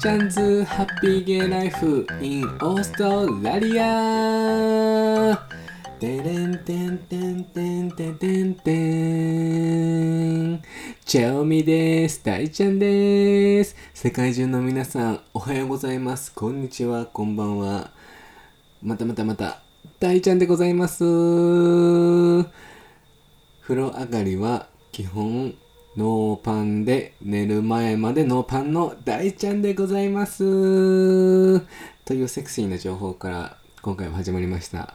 ちゃんズハッピーゲイライフ in オーストラリアてれんてんてんてんてんてんてん。チャオミです。大ちゃんです。世界中の皆さんおはようございます。こんにちは。こんばんは。またまたまた大ちゃんでございます。風呂上がりは基本ノーパンで寝る前までノーパンの大ちゃんでございます。というセクシーな情報から今回は始まりました。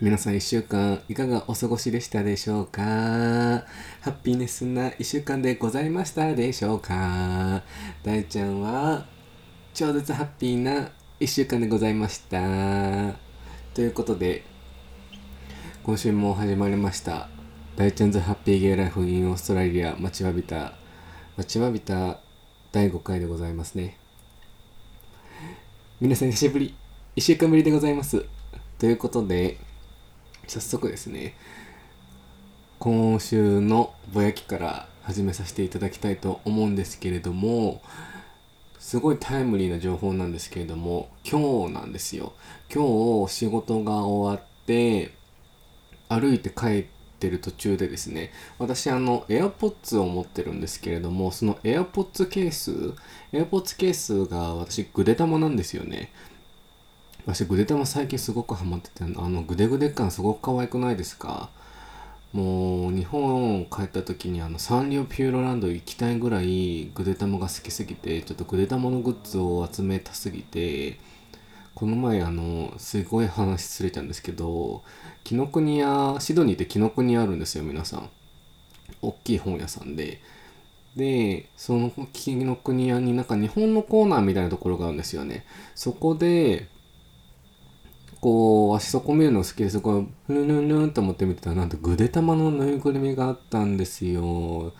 皆さん1週間いかがお過ごしでしたでしょうか？ハッピーネスな1週間でございましたでしょうか？大ちゃんは超絶ハッピーな1週間でございました。ということで今週も始まりました。大ちゃんズハッピーゲイライフインオーストラリア待ちわびた待ちわびた第5回でございますね。皆さん久しぶり1週間ぶりでございます。ということで早速ですね今週のぼやきから始めさせていただきたいと思うんですけれどもすごいタイムリーな情報なんですけれども今日なんですよ。今日仕事が終わって歩いて帰っててる途中でですね私あの AirPods を持ってるんですけれどもその AirPods ケース AirPods ケースが私グデ玉なんですよね。私グデ玉最近すごくハマっててあのグデグデ感すごく可愛くないですか？もう日本帰った時にあのサンリオピューロランド行きたいぐらいグデ玉が好きすぎてちょっとグデ玉のグッズを集めたすぎてこの前あのすごい話すれたんですけど紀ノ国屋シドニーって紀ノ国屋あるんですよ皆さん。大きい本屋さんで。でその紀ノ国屋になんか日本のコーナーみたいなところがあるんですよね。そこでこう足そこ見るの好きですごいふんぬんぬんと思って見てたらなんとぐで玉のぬいぐるみがあったんですよ。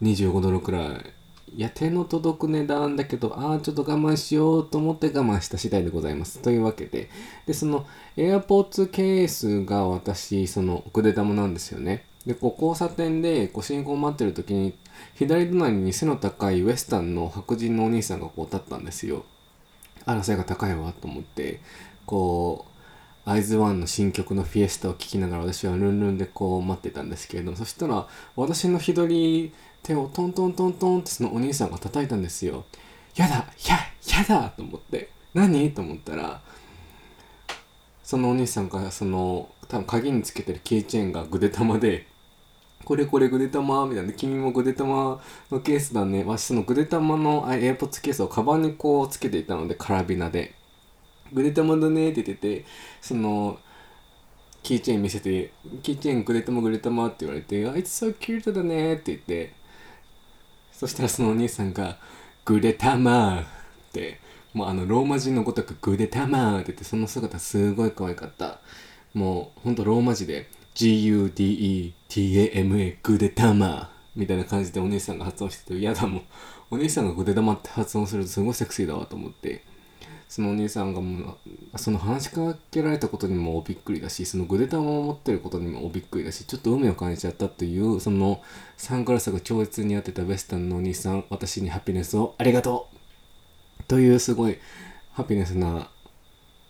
25ドルくらい。いや手の届く値段だけどああちょっと我慢しようと思って我慢した次第でございます。というわけで。でその AirPods ケースが私そのぐで玉なんですよね。でこう交差点でこう信号を待ってる時に左隣に背の高いウエスタンの白人のお兄さんがこう立ったんですよ。あら背が高いわと思ってこうアイズワンの新曲のフィエスタを聴きながら私はルンルンでこう待ってたんですけれどもそしたら私の左手をトントントントンってそのお兄さんが叩いたんですよ。やだややだと思って。何？と思ったらそのお兄さんがその多分鍵につけてるキーチェーンがグデ玉でこれこれグデ玉みたいな。君もグデ玉のケースだね。私そのグデ玉の AirPods ケースをカバンにこうつけていたのでカラビナで。グレタマだねって言ってて、その、キーチェーン見せて、キーチェーングレタマグレタマって言われて、あいつ so cute だねって言って、そしたらそのお兄さんが、グレタマーって、もうあのローマ人のごとくグレタマーって言って、その姿すごい可愛かった。もうほんとローマ字で、G-U-D-E-T-A-M-A グレタマーみたいな感じでお姉さんが発音してて、嫌だもん。お姉さんがグレタマって発音するとすごいセクシーだわと思って。そのお兄さんがもうその話しかけられたことにもびっくりだしそのグデタマを持ってることにもびっくりだしちょっと運を感じちゃったというそのサングラスが超越に合ってたウエスタンのお兄さん私にハピネスをありがとうというすごいハピネスな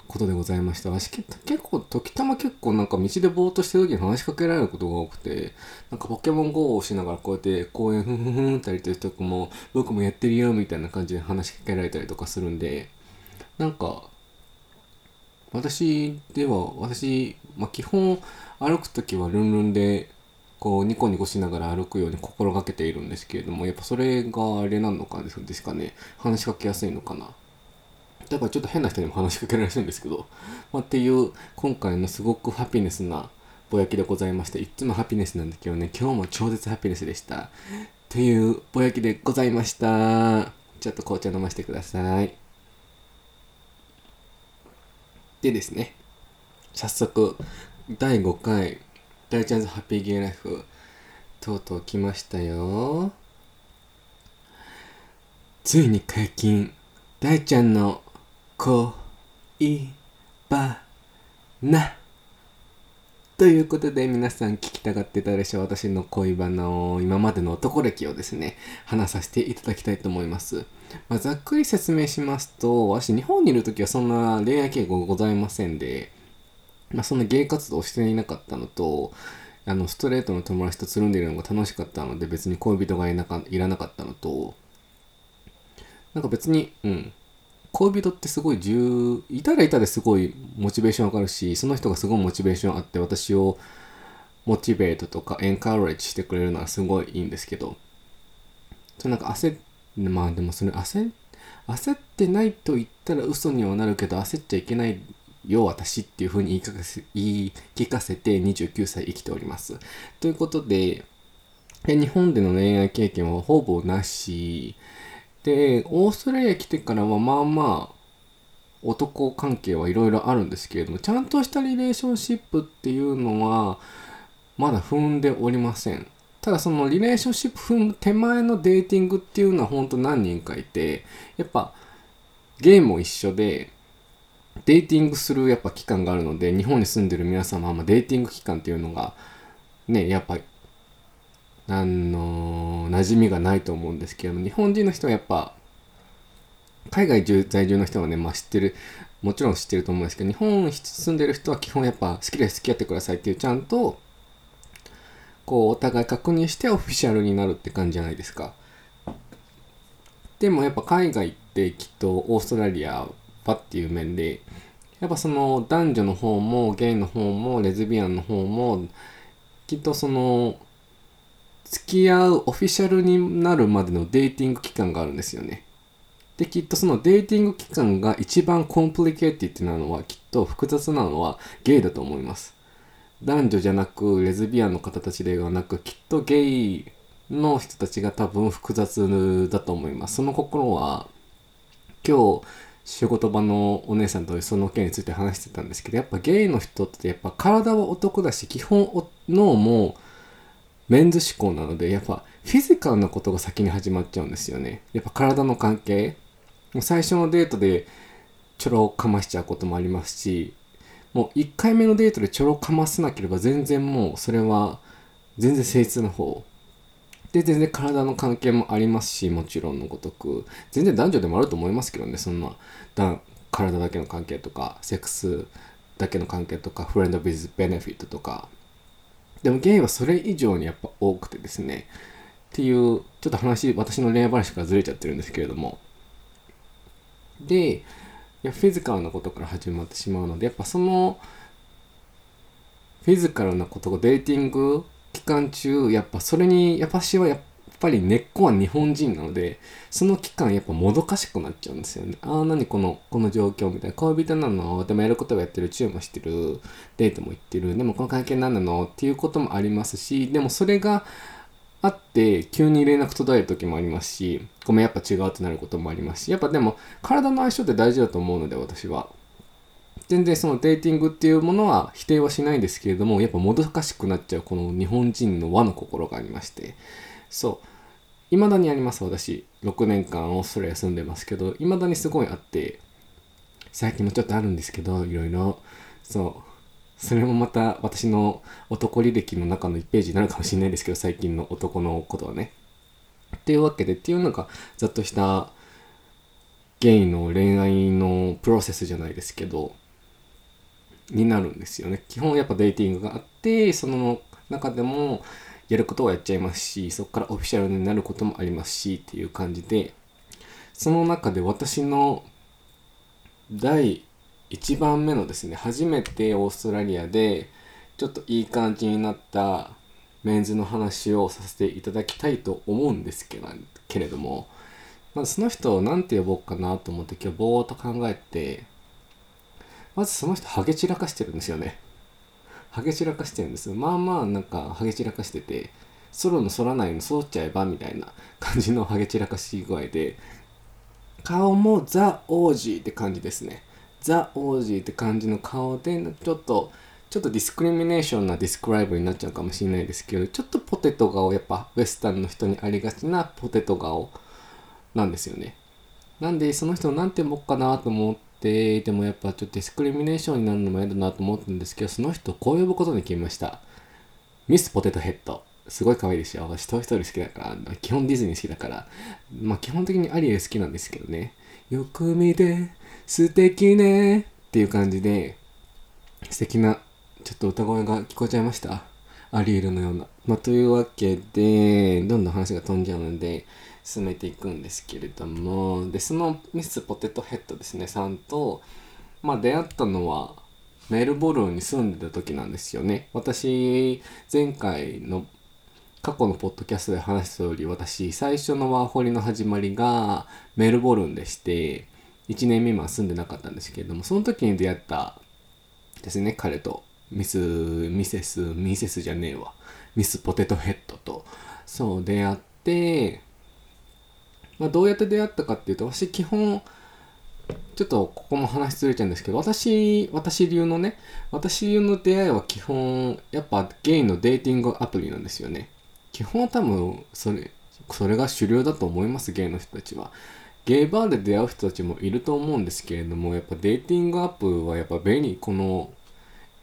ことでございました。私結構時たま結構なんか道でぼーっとしてる時に話しかけられることが多くてなんかポケモン GO をしながらこうやって公園ふんふんふんって歩いてる人も僕もやってるよみたいな感じで話しかけられたりとかするんでなんか私では私、まあ、基本歩く時はルンルンでこうニコニコしながら歩くように心がけているんですけれどもやっぱそれがあれなのかですかね話しかけやすいのかな。だからちょっと変な人にも話しかけられるんですけど、まあ、っていう今回のすごくハピネスなぼやきでございましていつもハピネスなんだけどね今日も超絶ハピネスでした。っていうぼやきでございました。ちょっと紅茶飲ませてください。でですね、早速、第5回、大ちゃんズハッピーゲイライフ、とうとう来ましたよ。ついに解禁、大ちゃんの恋バナ。ということで皆さん聞きたがってたでしょう私の恋バナを今までの男歴をですね話させていただきたいと思います、まあ、ざっくり説明しますと私日本にいる時はそんな恋愛傾向がございませんで、まあ、そんな芸活動をしていなかったのとあのストレートの友達とつるんでいるのが楽しかったので別に恋人がいなかいらなかったのとなんか別にうん。恋人ってすごい重いたらいたですごいモチベーション上がるしその人がすごいモチベーションあって私をモチベートとかエンカウレッジしてくれるのはすごいいいんですけどそなんか焦っまあでもそれ焦焦ってないと言ったら嘘にはなるけど焦っちゃいけないよ私っていうふうに言い聞かせ言い聞かせて29歳生きております。ということで日本での恋愛経験はほぼなしで、オーストラリア来てからはまあまあ、男関係はいろいろあるんですけれども、ちゃんとしたリレーションシップっていうのは、まだ踏んでおりません。ただそのリレーションシップ踏む手前のデーティングっていうのは本当何人かいて、やっぱゲームも一緒で、デーティングするやっぱ期間があるので、日本に住んでる皆様はデーティング期間っていうのが、ね、やっぱあの馴染みがないと思うんですけども日本人の人はやっぱ海外在住の人はね、まあ、知ってるもちろん知ってると思うんですけど日本に住んでる人は基本やっぱ好きで付き合ってくださいっていうちゃんとこうお互い確認してオフィシャルになるって感じじゃないですかでもやっぱ海外ってきっとオーストラリアはっていう面でやっぱその男女の方もゲイの方もレズビアンの方もきっとその付き合うオフィシャルになるまでの dating 期間があるんですよね。で、きっとその dating 期間が一番 complicated なのは、きっと複雑なのはゲイだと思います。男女じゃなく、レズビアンの方たちではなく、きっとゲイの人たちが多分複雑だと思います。その心は、今日、仕事場のお姉さんとその件について話してたんですけど、やっぱゲイの人ってやっぱ体は男だし、基本脳もメンズ思考なので、やっぱフィジカルなことが先に始まっちゃうんですよね。やっぱ体の関係。最初のデートでちょろかましちゃうこともありますし、もう1回目のデートでちょろかませなければ全然もうそれは全然誠実な方。で、全然体の関係もありますし、もちろんのごとく。全然男女でもあると思いますけどね、そんな、だ体だけの関係とか、セックスだけの関係とか、フレンドビズベネフィットとか、でもゲイはそれ以上にやっぱ多くてですね、っていう、ちょっと話、私の恋愛話からずれちゃってるんですけれども、で、やフィジカルなことから始まってしまうので、やっぱその、フィジカルなことがデーティング期間中、やっぱそれに、やっぱしはやっぱり根っこは日本人なので、その期間やっぱもどかしくなっちゃうんですよね。ああ、何この、この状況みたいな。恋人なの？でもやることをやってる、チューもしてる、デートも行ってる、でもこの関係何なの？っていうこともありますし、でもそれがあって、急に連絡途絶える時もありますし、ごめん、やっぱ違うってなることもありますし、やっぱでも体の相性って大事だと思うので、私は。全然そのデーティングっていうものは否定はしないんですけれども、やっぱもどかしくなっちゃうこの日本人の和の心がありまして、そう。未だにあります、私。6年間オーストラリア住んでますけど、未だにすごいあって、最近もちょっとあるんですけど、いろいろ、そう。それもまた私の男履歴の中の1ページになるかもしれないですけど、最近の男のことはね。っていうわけで、っていうのが、ざっとしたゲイの恋愛のプロセスじゃないですけど、になるんですよね。基本やっぱデーティングがあって、その中でも、やることはやっちゃいますし、そこからオフィシャルになることもありますし、っていう感じで、その中で私の第1番目のですね、初めてオーストラリアで、ちょっといい感じになったメンズの話をさせていただきたいと思うんですけどけれども、まずその人を何て呼ぼうかなと思って今日ぼーっと考えて、まずその人ハゲ散らかしてるんですよね。ハゲ散らかしてるんですよ。まあまあなんかハゲ散らかしてて、ソロの反らないの反っちゃえばみたいな感じのハゲ散らかし具合で、顔も the Aussie って感じですね。 the Aussie って感じの顔で、ちょっと、ちょっと discrimination な describe になっちゃうかもしれないですけど、ちょっとポテト顔、やっぱウエスタンの人にありがちなポテト顔なんですよね。なんで、その人を何て呼ぼうかなと思ってでもやっぱちょっと discrimination になるのも嫌だなと思ったんですけどその人こう呼ぶことに決めました。 Mr. Potato Head。すごい可愛いですよ。私トイ・ストーリー好きだから。基本ディズニー好きだからまあ基本的にアリエル好きなんですけどね。よく見て素敵ね。っていう感じで素敵なちょっと歌声が聞こえちゃいました。アリエルのような。まあ、というわけでどんどん話が飛んじゃうので進めていくんですけれども。でそのミス・ポテトヘッドですねさんと、まあ、出会ったのはメルボルンに住んでた時なんですよね。私前回の過去のポッドキャストで話した通り私最初のワーホリの始まりがメルボルンでして1年未満住んでなかったんですけれどもその時に出会ったですね彼とミスミセスミセスじゃねえわ。ミスポテトヘッドとそう出会ってまあ、どうやって出会ったかっていうと私基本ちょっとここも話ずれちゃうんですけど私私流のね私流の出会いは基本やっぱゲイのデーティングアプリなんですよね。基本は多分それそれが主流だと思いますゲイの人たちは。ゲイバーで出会う人たちもいると思うんですけれどもやっぱデーティングアップはやっぱ便利。この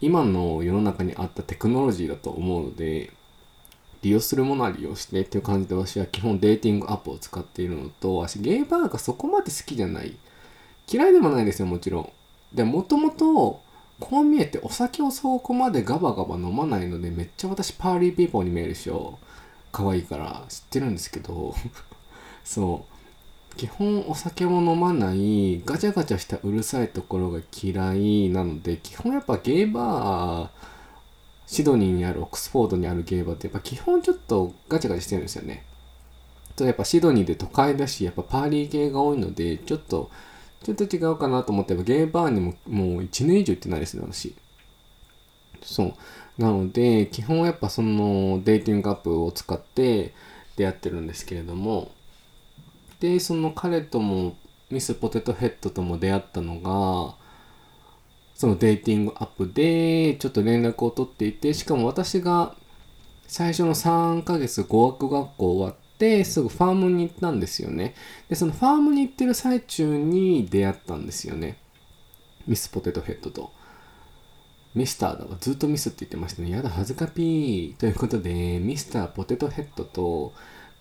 今の世の中にあったテクノロジーだと思うので利用するものは利用してっていう感じで私は基本デーティングアップを使っているのと私ゲイバーがそこまで好きじゃない。嫌いでもないですよもちろん。でも、もともとこう見えてお酒をそこまでガバガバ飲まないのでめっちゃ私パーリーピーポーに見えるでしょ。可愛いから知ってるんですけど そう基本お酒も飲まないガチャガチャしたうるさいところが嫌いなので基本やっぱゲイバーシドニーにあるオックスフォードにあるゲイバーってやっぱ基本ちょっとガチャガチャしてるんですよね。とやっぱシドニーで都会だしやっぱパーリー系が多いのでちょっとちょっと違うかなと思ってゲーバーにももう1年以上行ってないですね私。そう。なので基本はやっぱそのデーティングアップを使って出会ってるんですけれども。でその彼ともミス・ポテトヘッドとも出会ったのがそのデーティングアップでちょっと連絡を取っていてしかも私が最初の3ヶ月語学学校終わってすぐファームに行ったんですよね。でそのファームに行ってる最中に出会ったんですよね。ミスポテトヘッドと。ミスターだわ。ずっとミスって言ってましたね。やだ恥ずかぴーということでミスターポテトヘッドと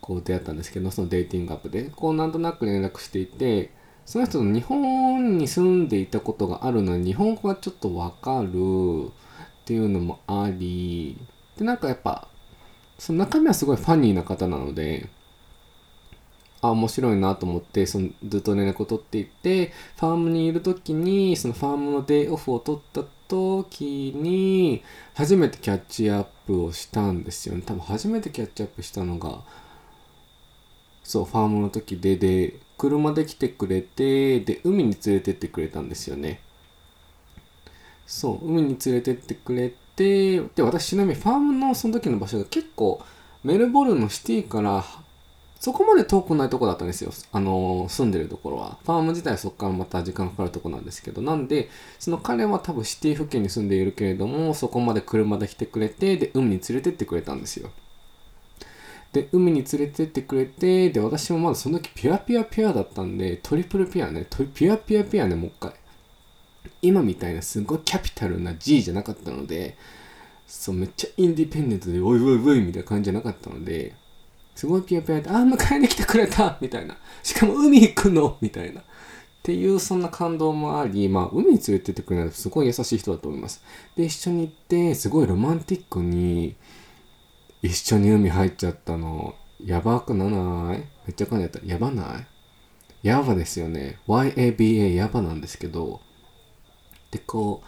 こう出会ったんですけどそのデーティングアップで。こうなんとなく連絡していてその人の日本に住んでいたことがあるのに日本語がちょっとわかる。っていうのもあり。でなんかやっぱその中身はすごいファニーな方なのであ面白いなと思ってそのずっと連絡を取っていてファームにいる時にそのファームのデイオフを取った時に初めてキャッチアップをしたんですよね。多分初めてキャッチアップしたのがそうファームの時でで車で来てくれてで海に連れてってくれたんですよね。そう海に連れてってくれてで私ちなみにファームのその時の場所が結構メルボルンのシティからそこまで遠くないとこだったんですよ。あの、住んでるところは。ファーム自体はそこからまた時間かかるとこなんですけど、なんで、その彼は多分シティ付近に住んでいるけれども、そこまで車で来てくれて、で、海に連れてってくれたんですよ。で、海に連れてってくれて、で、私もまだその時ピュアピュアピュアだったんで、トリプルピュアね、トリピュアピュアピュアね、もう一回。今みたいなすごいキャピタルな G じゃなかったので、そう、めっちゃインディペンデントで、おいおいおいみたいな感じじゃなかったので、すごいピュアピュアで、あ、迎えに来てくれたみたいな。しかも海行くの？みたいな。っていうそんな感動もあり、まあ、海に連れてってくれないとすごい優しい人だと思います。で、一緒に行って、すごいロマンティックに、一緒に海入っちゃったの。やばくなない？めっちゃ感じだった。やばない？やばですよね。YABA やばなんですけど。でこう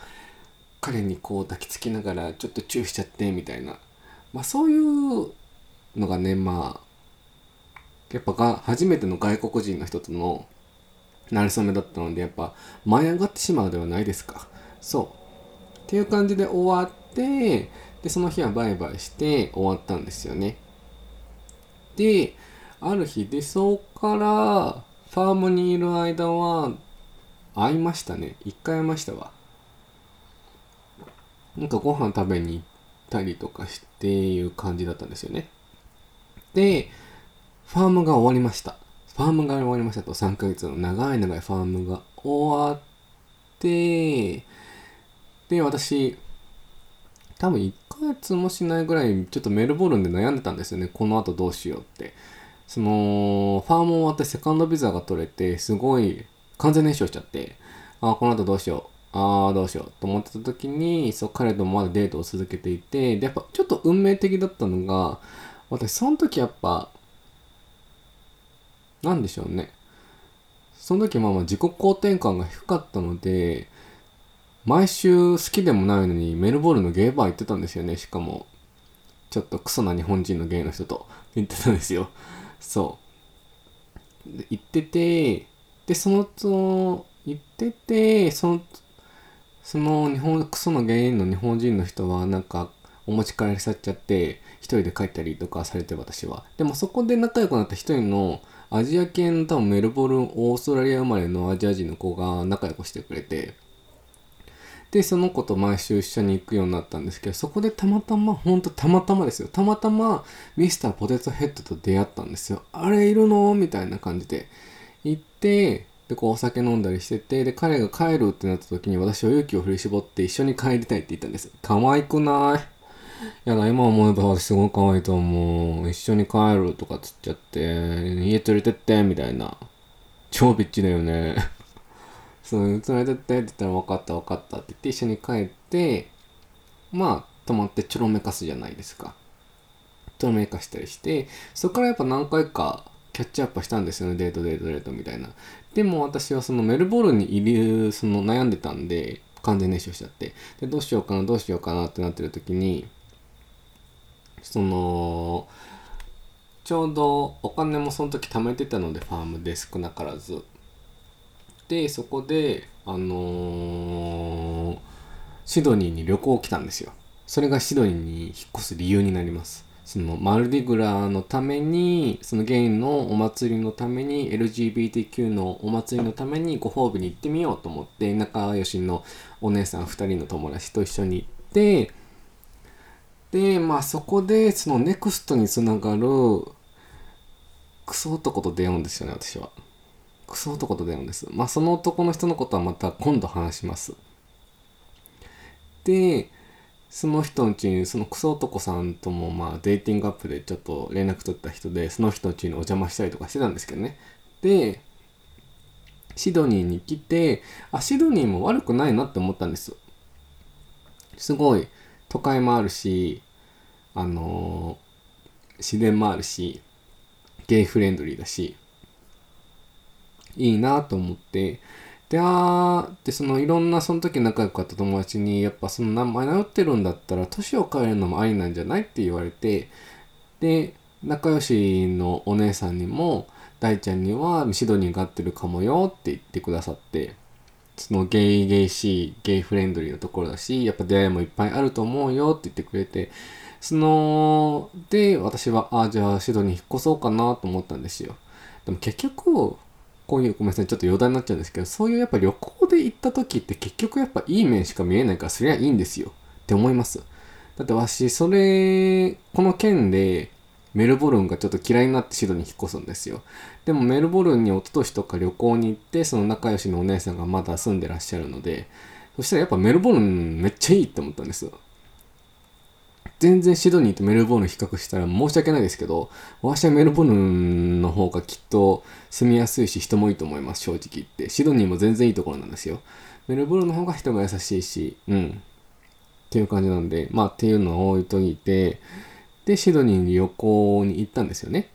彼にこう抱きつきながらちょっとチューしちゃってみたいな。まあそういうのがねまあやっぱが初めての外国人の人との馴れ初めだったのでやっぱ舞い上がってしまうではないですかそうっていう感じで終わってで、その日はバイバイして終わったんですよね。で、ある日で、そこからファームにいる間は会いましたね。一回会いましたわ。なんかご飯食べに行ったりとかしていう感じだったんですよね。で、ファームが終わりました。ファームが終わりましたと3ヶ月の長い長いファームが終わってで私多分1ヶ月もしないぐらいちょっとメルボルンで悩んでたんですよね。この後どうしようって。そのファーム終わってセカンドビザが取れてすごい完全燃焼しちゃって。ああこの後どうしよう。ああどうしようと思ってた時にそう彼ともまだデートを続けていてでやっぱちょっと運命的だったのが私その時やっぱなんでしょうね。その時まあまあ自己肯定感が低かったので毎週好きでもないのにメルボルンのゲイバー行ってたんですよね。しかもちょっとクソな日本人のゲイの人と行ってたんですよ。そう。行っててでそのと行っててそのその日本クソのゲイの日本人の人はなんかお持ち帰りさっちゃって一人で帰ったりとかされて私は。でもそこで仲良くなった一人のアジア系の多分メルボルンオーストラリア生まれのアジア人の子が仲良くしてくれてでその子と毎週一緒に行くようになったんですけどそこでたまたまほんとたまたまですよ。たまたまミスターポテトヘッドと出会ったんですよ。あれいるの？みたいな感じで。行ってでこうお酒飲んだりしててで彼が帰るってなった時に私は勇気を振り絞って一緒に帰りたいって言ったんです。可愛くない？やだ、今思えばすごい可愛いと思う。一緒に帰るとかつっちゃって、家連れてって、みたいな。超ビッチだよね。そう、連れてってって言ったら分かった分かったって言って一緒に帰って、まあ、泊まってちょろめかすじゃないですか。ちょろめかしたりして、そこからやっぱ何回かキャッチアップしたんですよね、デートデートデートみたいな。でも私はそのメルボルンにいる、その悩んでたんで、完全燃焼しちゃって。で、どうしようかな、どうしようかなってなってる時に、その、ちょうどお金もその時貯めてたので、ファームで少なからず。で、そこで、あのー、シドニーに旅行来たんですよ。それがシドニーに引っ越す理由になります。そのマルディグラのために、そのゲイのお祭りのために、LGBTQ のお祭りのためにご褒美に行ってみようと思って、仲良しのお姉さん2人の友達と一緒に行って、で、まあそこでそのネクストにつながるクソ男と出会うんですよね、私は。クソ男と出会うんです。まあその男の人のことはまた今度話します。で、その人のうちに、そのクソ男さんともまあデーティングアップでちょっと連絡取った人で、その人のうちにお邪魔したりとかしてたんですけどね。で、シドニーに来て、あ、シドニーも悪くないなって思ったんです。すごい都会もあるし、あのー、自然もあるし、ゲイフレンドリーだし、いいなと思って、で、あー、で、そのいろんなその時仲良かった友達に、やっぱその名前迷ってるんだったら、年を変えるのもありなんじゃないって言われて、で、仲良しのお姉さんにも、大ちゃんにはシドニーが合ってるかもよって言ってくださって、そのゲイゲイしい、ゲイフレンドリーなところだし、やっぱ出会いもいっぱいあると思うよって言ってくれて、その、で、私は、あ、じゃあシドニー引っ越そうかなと思ったんですよ。でも結局、こういう、ごめんなさい、ちょっと余談になっちゃうんですけど、そういうやっぱ旅行で行った時って結局やっぱいい面しか見えないから、そりゃいいんですよ。って思います。だって私、それ、この件で、メルボルンがちょっと嫌いになってシドニー引っ越すんですよ。でもメルボルンに一昨年とか旅行に行って、その仲良しのお姉さんがまだ住んでらっしゃるので、そしたらやっぱメルボルンめっちゃいいって思ったんですよ。全然シドニーとメルボルン比較したら申し訳ないですけど、私はメルボルンの方がきっと住みやすいし人もいいと思います、正直言って。シドニーも全然いいところなんですよ。メルボルンの方が人が優しいし、うん。っていう感じなんで、まあっていうのを置いといて、で、シドニーに旅行に行ったんですよね。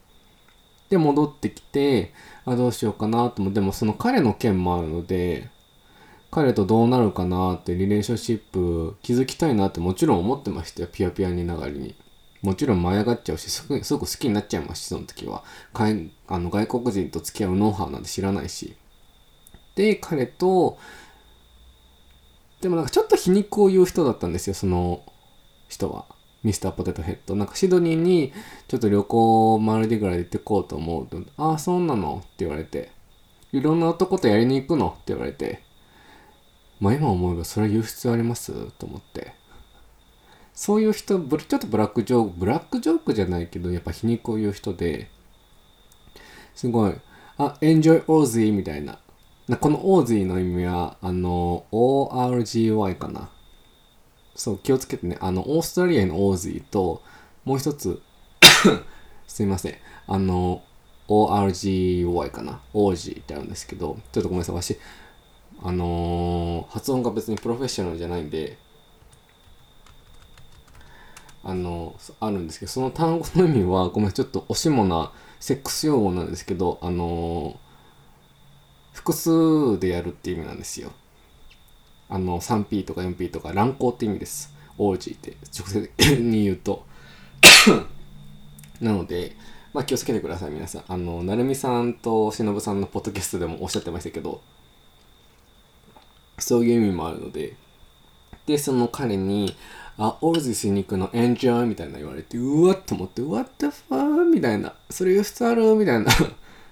で、戻ってきて、あ、どうしようかなと思って、でもその彼の件もあるので、彼とどうなるかなってリレーションシップ築きたいなってもちろん思ってましたよ。ピアピアにながりに。もちろん舞い上がっちゃうし、すぐすごく好きになっちゃいますし、その時は。あの外国人と付き合うノウハウなんて知らないし。で、彼と、でもなんかちょっと皮肉を言う人だったんですよ、その人は。ミスターポテトヘッド。なんかシドニーにちょっと旅行マルディグラで行ってこうと思うと、ああ、そうなの？って言われて。いろんな男とやりに行くの？って言われて。まあ今思えばそれは言う必要ありますと思って。そういう人、ちょっとブラックジョーク、ブラックジョークじゃないけど、やっぱ皮肉を言う人で、すごい、あ、enjoy Aussie みたいな。このオーズイの意味は、あの、ORGY かな。そう、気をつけてね。あの、オーストラリアのオーズイと、もう一つ すいません。あの、ORGY かな。オージーってあるんですけど、ちょっとごめんなさい。わし、あのー、発音が別にプロフェッショナルじゃないんで、あの、あるんですけど、その単語の意味は、ごめん、ちょっとおしもなセックス用語なんですけど、あのー、複数でやるって意味なんですよ。あの、3P とか 4P とか乱交って意味です。オージーって直接に言うと。なので、まあ気をつけてください、皆さん。あの、なるみさんとしのぶさんのポッドキャストでもおっしゃってましたけど、そういう意味もあるので、で、その彼に、あ、 orgy しに行くの？ Enjoy？みたいな言われて、うわっと思って、What the fuck? みたいな。それ言う必要ある？みたいな。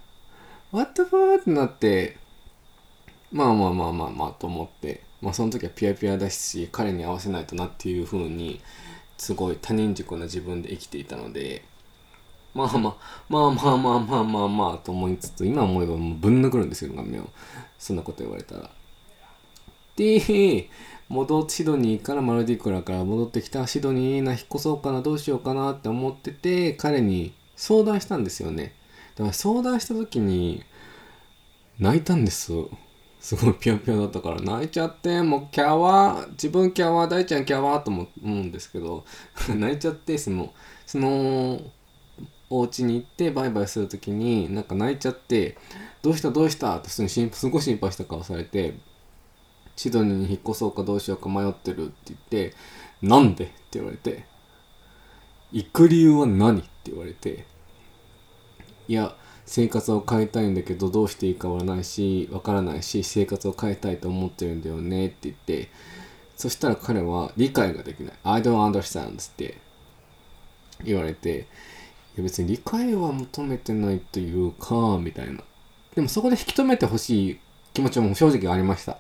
What the fuck? ってなって、まあまあまあまあまあと思って、まあその時はピアピアだし、彼に合わせないとなっていう風に、すごい他人軸な自分で生きていたので、まあまあ、まあまあまあまあまあまあと思いつつ、今思えばもうぶん殴るんですよ、画面を。そんなこと言われたら。で、戻ってシドニーからマルディクラから戻ってきたシドニーな引っ越そうかなどうしようかなって思ってて彼に相談したんですよね。だから相談した時に泣いたんですすごいピヨピヨだったから。泣いちゃってもうキャワー自分キャワー大ちゃんキャワーと思うんですけど 泣いちゃってそのそのお家に行ってバイバイする時になんか泣いちゃってどうしたどうしたってすごい心配した顔されてシドニーに引っ越そうかどうしようか迷ってるって言って「なんで?」って言われて「行く理由は何?」って言われていや生活を変えたいんだけどどうしていいかわからないしわからないし生活を変えたいと思ってるんだよねって言ってそしたら彼は理解ができない「I don't understand」って言われていや別に理解は求めてないというかみたいなでもそこで引き止めてほしい気持ちも正直ありました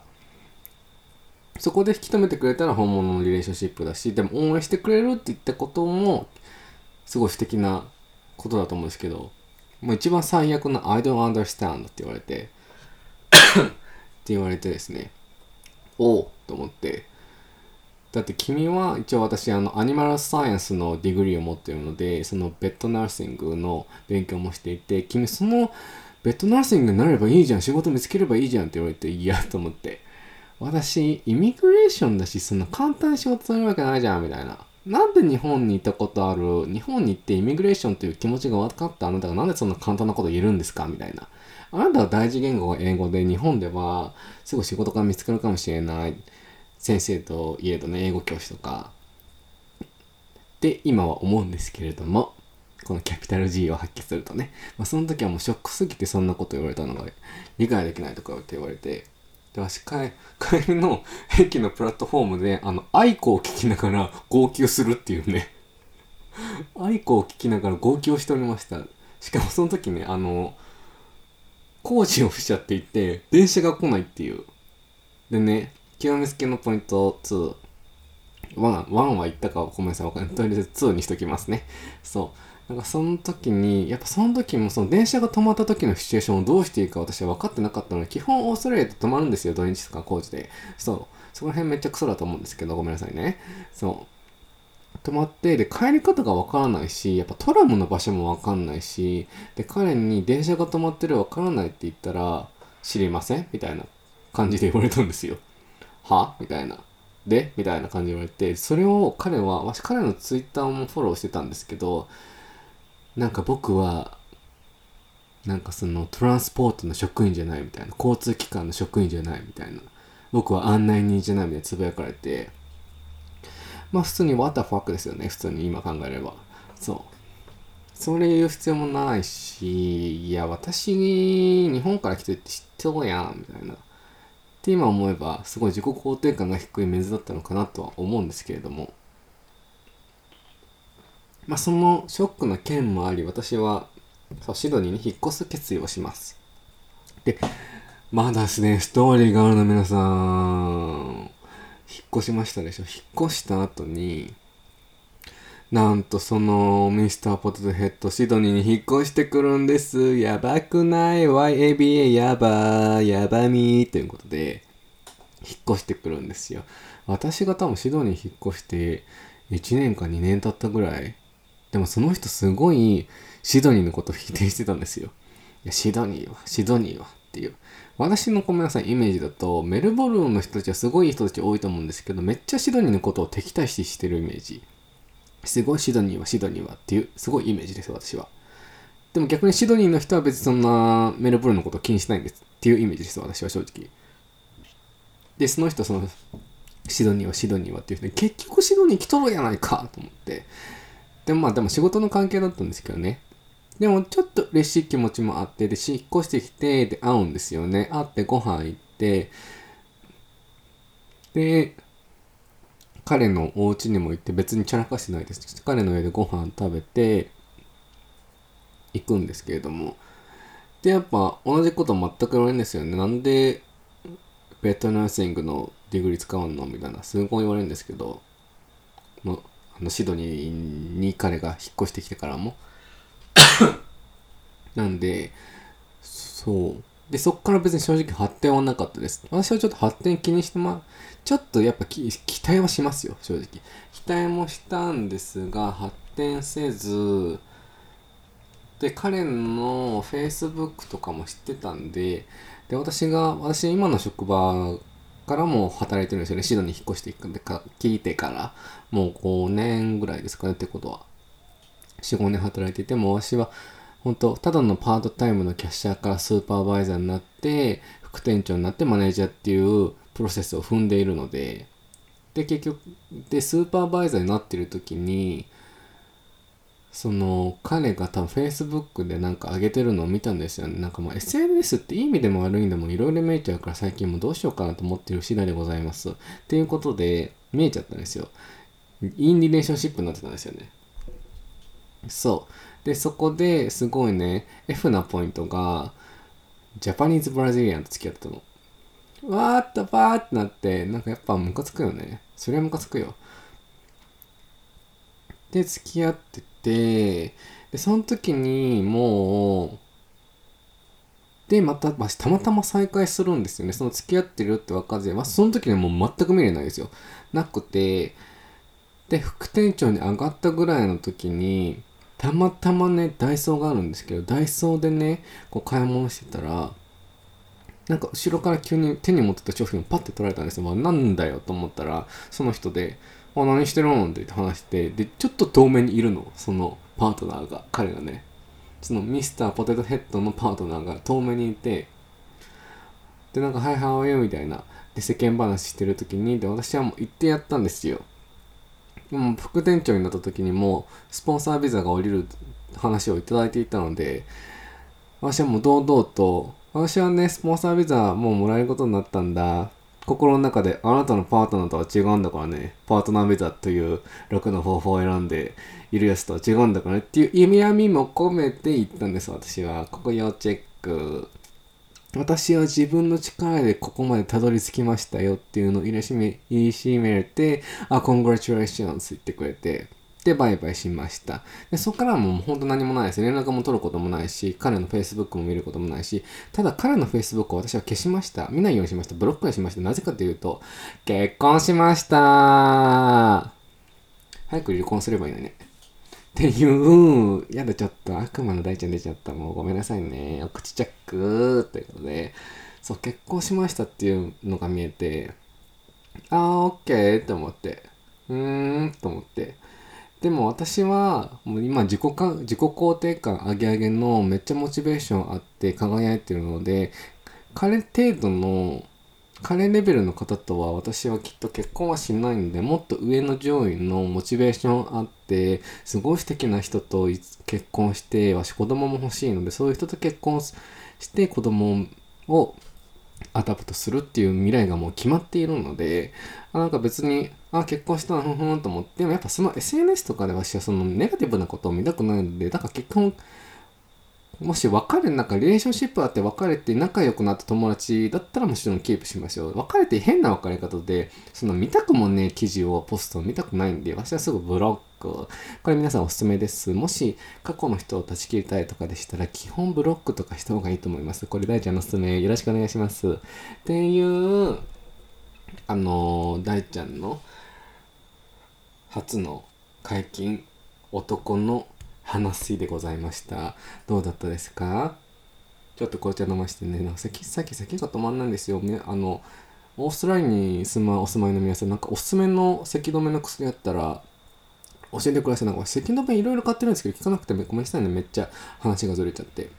そこで引き止めてくれたら本物のリレーションシップだし、でも応援してくれるって言ったことも、すごい素敵なことだと思うんですけど、もう一番最悪の I don't understand って言われてって言われてですね、 Oh と思って、だって君は一応私あの animal science の degree を持っているのでその vet nursing の勉強もしていて君その vet nursing になればいいじゃん仕事見つければいいじゃんって言われていやと思って。私、イミグレーションだし、そんな簡単に仕事するわけないじゃん、みたいな。なんで日本に行ったことある、日本に行ってイミグレーションという気持ちが分かったあなたがなんでそんな簡単なこと言えるんですかみたいな。あなたは第一言語が英語で、日本ではすぐ仕事が見つかるかもしれない。先生といえどね、英語教師とか。って今は思うんですけれども、このキャピタル G を発揮するとね、まあ、その時はもうショックすぎてそんなこと言われたのが理解できないとかって言われて、で、わし帰りの駅のプラットフォームで、あの、愛子を聞きながら号泣するっていうね。愛子を聞きながら号泣しておりました。しかもその時ね、あの、工事をしちゃっていて、電車が来ないっていう。でね、極めつけのポイント2。1、1は言ったかごめんなさい、わかんない。とりあえず2にしときますね。そう。なんかその時に、やっぱその時もその電車が止まった時のシチュエーションをどうしていいか私は分かってなかったので、基本オーストラリアで止まるんですよ、土日とか工事で。そう。そこら辺めっちゃクソだと思うんですけど、ごめんなさいね。そう。止まって、で、帰り方が分からないし、やっぱトラムの場所も分かんないし、で、彼に電車が止まってる分からないって言ったら、知りません？みたいな感じで言われたんですよ。は？みたいな。で？みたいな感じで言われて、それを彼は、私彼のツイッターもフォローしてたんですけど、なんか僕はなんかそのトランスポートの職員じゃないみたいな交通機関の職員じゃないみたいな僕は案内人じゃないみたいなつぶやかれてまあ普通に what the fuck ですよね普通に今考えれば。そう。それ言う必要もないしいや私に日本から来てって知ってるやんみたいな。って今思えばすごい自己肯定感が低いメンズだったのかなとは思うんですけれども。まあ、そのショックな件もあり、私はそうシドニーに引っ越す決意をします。で、まだですね、ストーリーがあるの皆さん、引っ越しましたでしょ。引っ越した後に、なんとそのミスターポテトヘッドシドニーに引っ越してくるんです。やばくない ?YABA やばー、やばみーということで、引っ越してくるんですよ。私が多分シドニーに引っ越して1年か2年経ったぐらい。でもその人すごいシドニーのことを否定してたんですよ。いや、シドニーは、シドニーはっていう。私のごめんなさい、イメージだと、メルボルンの人たちはすごい人たち多いと思うんですけど、めっちゃシドニーのことを敵対視してるイメージ。すごいシドニーはシドニーはっていう、すごいイメージですよ、私は。でも逆にシドニーの人は別にそんなメルボルンのことを気にしないんですっていうイメージです私は正直。で、その人、その、シドニーはシドニーはっていう人に、結局シドニー来とるやないかと思って。でもまあ、でも仕事の関係だったんですけどね。でもちょっと嬉しい気持ちもあって、で、引っ越してきて、で、会うんですよね。会ってご飯行って、で、彼のお家にも行って別にチャラかしてないです。彼の家でご飯食べて行くんですけれども。で、やっぱ同じこと全く言われるんですよね。なんでベッドナーシングのディグリ使うのみたいな、すごい言われるんですけど、もあのシドニーに彼が引っ越してきてからも。なんで、そう。で、そっから別に正直発展はなかったです。私はちょっと発展気にしてま、ちょっとやっぱ期待はしますよ、正直。期待もしたんですが、発展せず、で、彼の Facebook とかも知ってたんで、で、私が、私今の職場からも働いてるんですよね。シドに引っ越していくんでか、聞いてから、もう5年ぐらいですかねってことは。4、5年働いてても、私は、本当ただのパートタイムのキャッシャーからスーパーバイザーになって、副店長になってマネージャーっていうプロセスを踏んでいるので、で、結局、で、スーパーバイザーになってる時に、その、彼が多分 Facebook でなんか上げてるのを見たんですよね。なんかもう SNS っていい意味でも悪い意味でもいろいろ見えちゃうから最近もどうしようかなと思ってる次第でございます。っていうことで、見えちゃったんですよ。インリレーションシップになってたんですよね。そう。で、そこですごいね、F なポイントが、ジャパニーズ・ブラジリアンと付き合ったの。わーっとバーってなって、なんかやっぱムカつくよね。それはムカつくよ。で、付き合ってて、で、その時にもう、で、また、まあ、たまたま再会するんですよね。その付き合ってるって分かずまあ、その時にはもう全く見れないですよ。なくて、で、副店長に上がったぐらいの時に、たまたまね、ダイソーがあるんですけど、ダイソーでね、こう買い物してたら、なんか後ろから急に手に持ってた商品をパッて取られたんですよ。まあ、なんだよと思ったら、その人で、あ、何してるの？って話して、で、ちょっと遠目にいるの、そのパートナーが、彼がね。そのミスターポテトヘッドのパートナーが遠目にいて、で、なんか、はい、はおよみたいな。で、世間話してる時に、で、私はもう行ってやったんですよ。もう副店長になった時にもスポンサービザが下りる話をいただいていたので私はもう堂々と私はねスポンサービザもうもらえることになったんだ。心の中であなたのパートナーとは違うんだからね。パートナービザという楽の方法を選んでいるやつとは違うんだからねっていう意味合いも込めて言ったんです私は。ここ要チェック。私は自分の力でここまでたどり着きましたよっていうのを入れしめ、言いしめれて、あ、congratulations 言ってくれて、で、バイバイしました。で、そこからもう本当何もないです。連絡も取ることもないし、彼の Facebook も見ることもないし、ただ彼の Facebook を私は消しました。見ないようにしました。ブロックにしました。なぜかというと、結婚しました早く離婚すればいいのね。っていう、やだ、ちょっと悪魔の大ちゃん出ちゃった。もうごめんなさいね。お口チャックということで、そう、結婚しましたっていうのが見えて、あー、オッケーって思って、うーん、と思って。でも私は、もう今自己か、自己肯定感上げ上げのめっちゃモチベーションあって輝いてるので、彼程度の彼レベルの方とは私はきっと結婚はしないんで、もっと上の上位のモチベーションあって、すごい素敵な人と結婚して、私子供も欲しいので、そういう人と結婚して子供を adopt するっていう未来がもう決まっているので、あなんか別に、あ、結婚したな、ふんふんと思って、でもやっぱその SNS とかで私はそのネガティブなことを見たくないので、だから結婚もし別れ、なんかリレーションシップあって別れて仲良くなった友達だったらもちろんキープしましょう。別れて変な別れ方で、その見たくもね、記事をポストを見たくないんで、私はすぐブロック。これ皆さんおすすめです。もし過去の人を断ち切りたいとかでしたら、基本ブロックとかした方がいいと思います。これ大ちゃんのおすすめよろしくお願いします。っていう、あの、大ちゃんの初の解禁男の話でございました。どうだったですか？ちょっと紅茶飲ましてね、なんかさっき、咳が止まんないんですよね。あの、オーストラリアに住まお住まいの皆さん、なんかおすすめの咳止めの薬あったら、教えてください。なんか咳止めいろいろ買ってるんですけど、聞かなくてごめんなさいね。めっちゃ話がずれちゃって。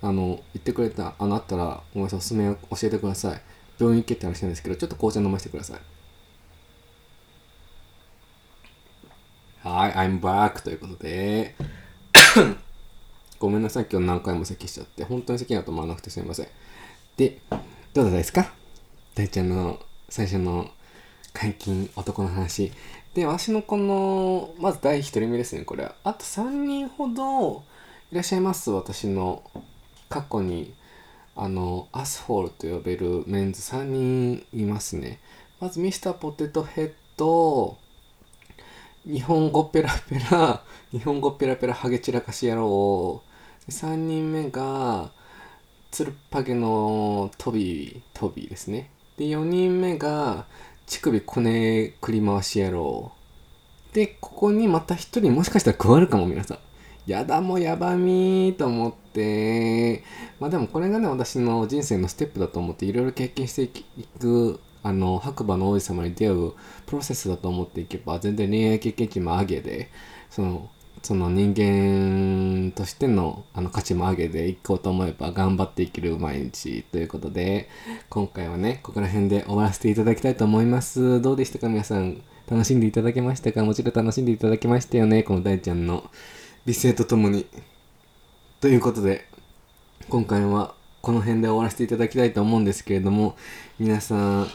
あの、言ってくれた、あの、あったら、ごめんなさい、おすすめ教えてください。病院行けって話なんですけど、ちょっと紅茶飲ませてください。はい、I'm back ということで、ごめんなさい、今日何回も咳しちゃって、本当に咳が止まらなくてすみません。で、どうだったですか？大ちゃんの最初の外道男の話。で、私のこの、まず第1人目ですね、これは。あと3人ほどいらっしゃいます、私の過去に。あの、 asshole と呼べるメンズ3人いますね。まず、ミスターポテトヘッド、日本語ペラペラ、日本語ペラペラハゲ散らかし野郎。3人目が、つるっぱげのトビ、トビですね。で、4人目が、乳首こねくり回し野郎。で、ここにまた1人もしかしたら加わるかも、皆さん。やだもやばみーと思って、まあでもこれがね、私の人生のステップだと思って、いろいろ経験していくあの白馬の王子様に出会うプロセスだと思っていけば全然恋愛経験値も上げでそのその人間としてのあの価値も上げでいこうと思えば頑張っていける毎日ということで今回はねここら辺で終わらせていただきたいと思います。どうでしたか皆さん？楽しんでいただけましたか？もちろん楽しんでいただけましたよね？この大ちゃんの美声とともに。ということで今回はこの辺で終わらせていただきたいと思うんですけれども皆さん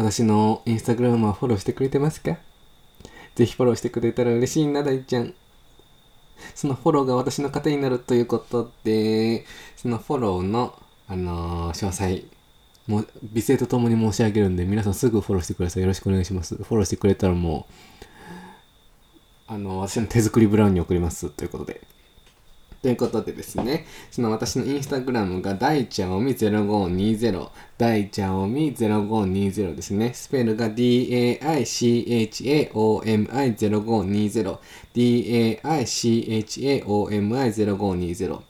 私のインスタグラムはフォローしてくれてますか？ぜひフォローしてくれたら嬉しいな、大ちゃん。そのフォローが私の糧になるということで、そのフォローの、あのー、詳細、も美声とともに申し上げるんで、皆さんすぐフォローしてください。よろしくお願いします。フォローしてくれたらもう、あの、私の手作りブラウンに送ります。ということで。ということでですね、その私のインスタグラムが大ちゃおみ0520、大ちゃおみ0520ですね。スペルが daichaomi0520、daichaomi0520。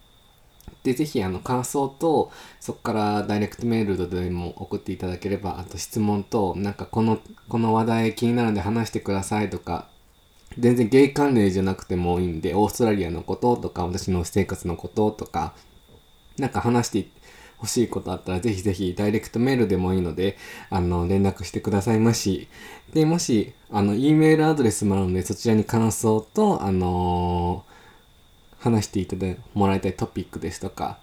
で、ぜひ、あの、感想と、そこからダイレクトメールでも送っていただければ、あと質問と、なんかこの、この話題気になるんで話してくださいとか、全然ゲイ関連じゃなくてもいいんで、オーストラリアのこととか、私の私生活のこととか、なんか話して欲しいことあったら、ぜひぜひダイレクトメールでもいいので、あの、連絡してくださいまし。で、もし、あの、E メールアドレスもあるので、そちらに感想と、あのー、話していただもらいたいトピックですとか、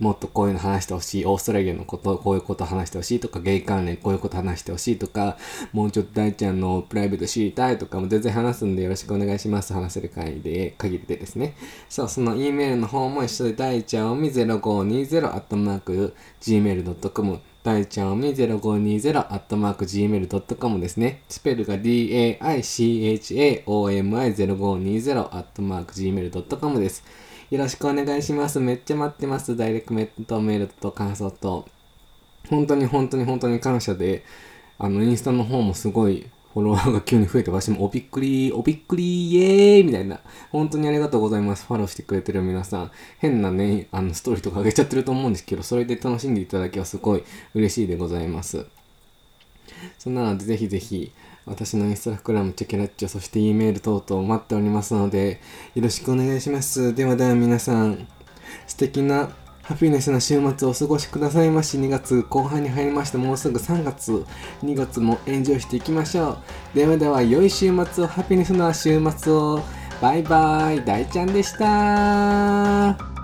もっとこういうの話してほしい、オーストラリアのこと、こういうこと話してほしいとか、ゲイ関連こういうこと話してほしいとか、もうちょっと大ちゃんのプライベート知りたいとかも全然話すんでよろしくお願いします。話せる限りで、限りでですね。そう、その E メールの方も一緒で、大ちゃんおみ0520アットマーク gmail.com 大ちゃんおみ0520アットマーク gmail.com ですね。スペルが daichaomi0520 アットマーク gmail.com です。よろしくお願いします。めっちゃ待ってます。ダイレクトメールと感想と。本当に本当に本当に感謝で、あの、インスタの方もすごいフォロワーが急に増えて、私もおびっくり、おびっくり、イエーイみたいな。本当にありがとうございます。フォローしてくれてる皆さん。変なね、あの、ストーリーとか上げちゃってると思うんですけど、それで楽しんでいただけはすごい嬉しいでございます。そんなので、ぜひぜひ、私のインスタグラム、チェケラッチョ、そして E メール等々待っておりますので、よろしくお願いします。ではでは皆さん、素敵なハピネスな週末をお過ごしくださいまし。2月後半に入りまして、もうすぐ3月、2月もエンジョイしていきましょう。ではでは、良い週末を、ハピネスな週末を。バイバイ、大ちゃんでした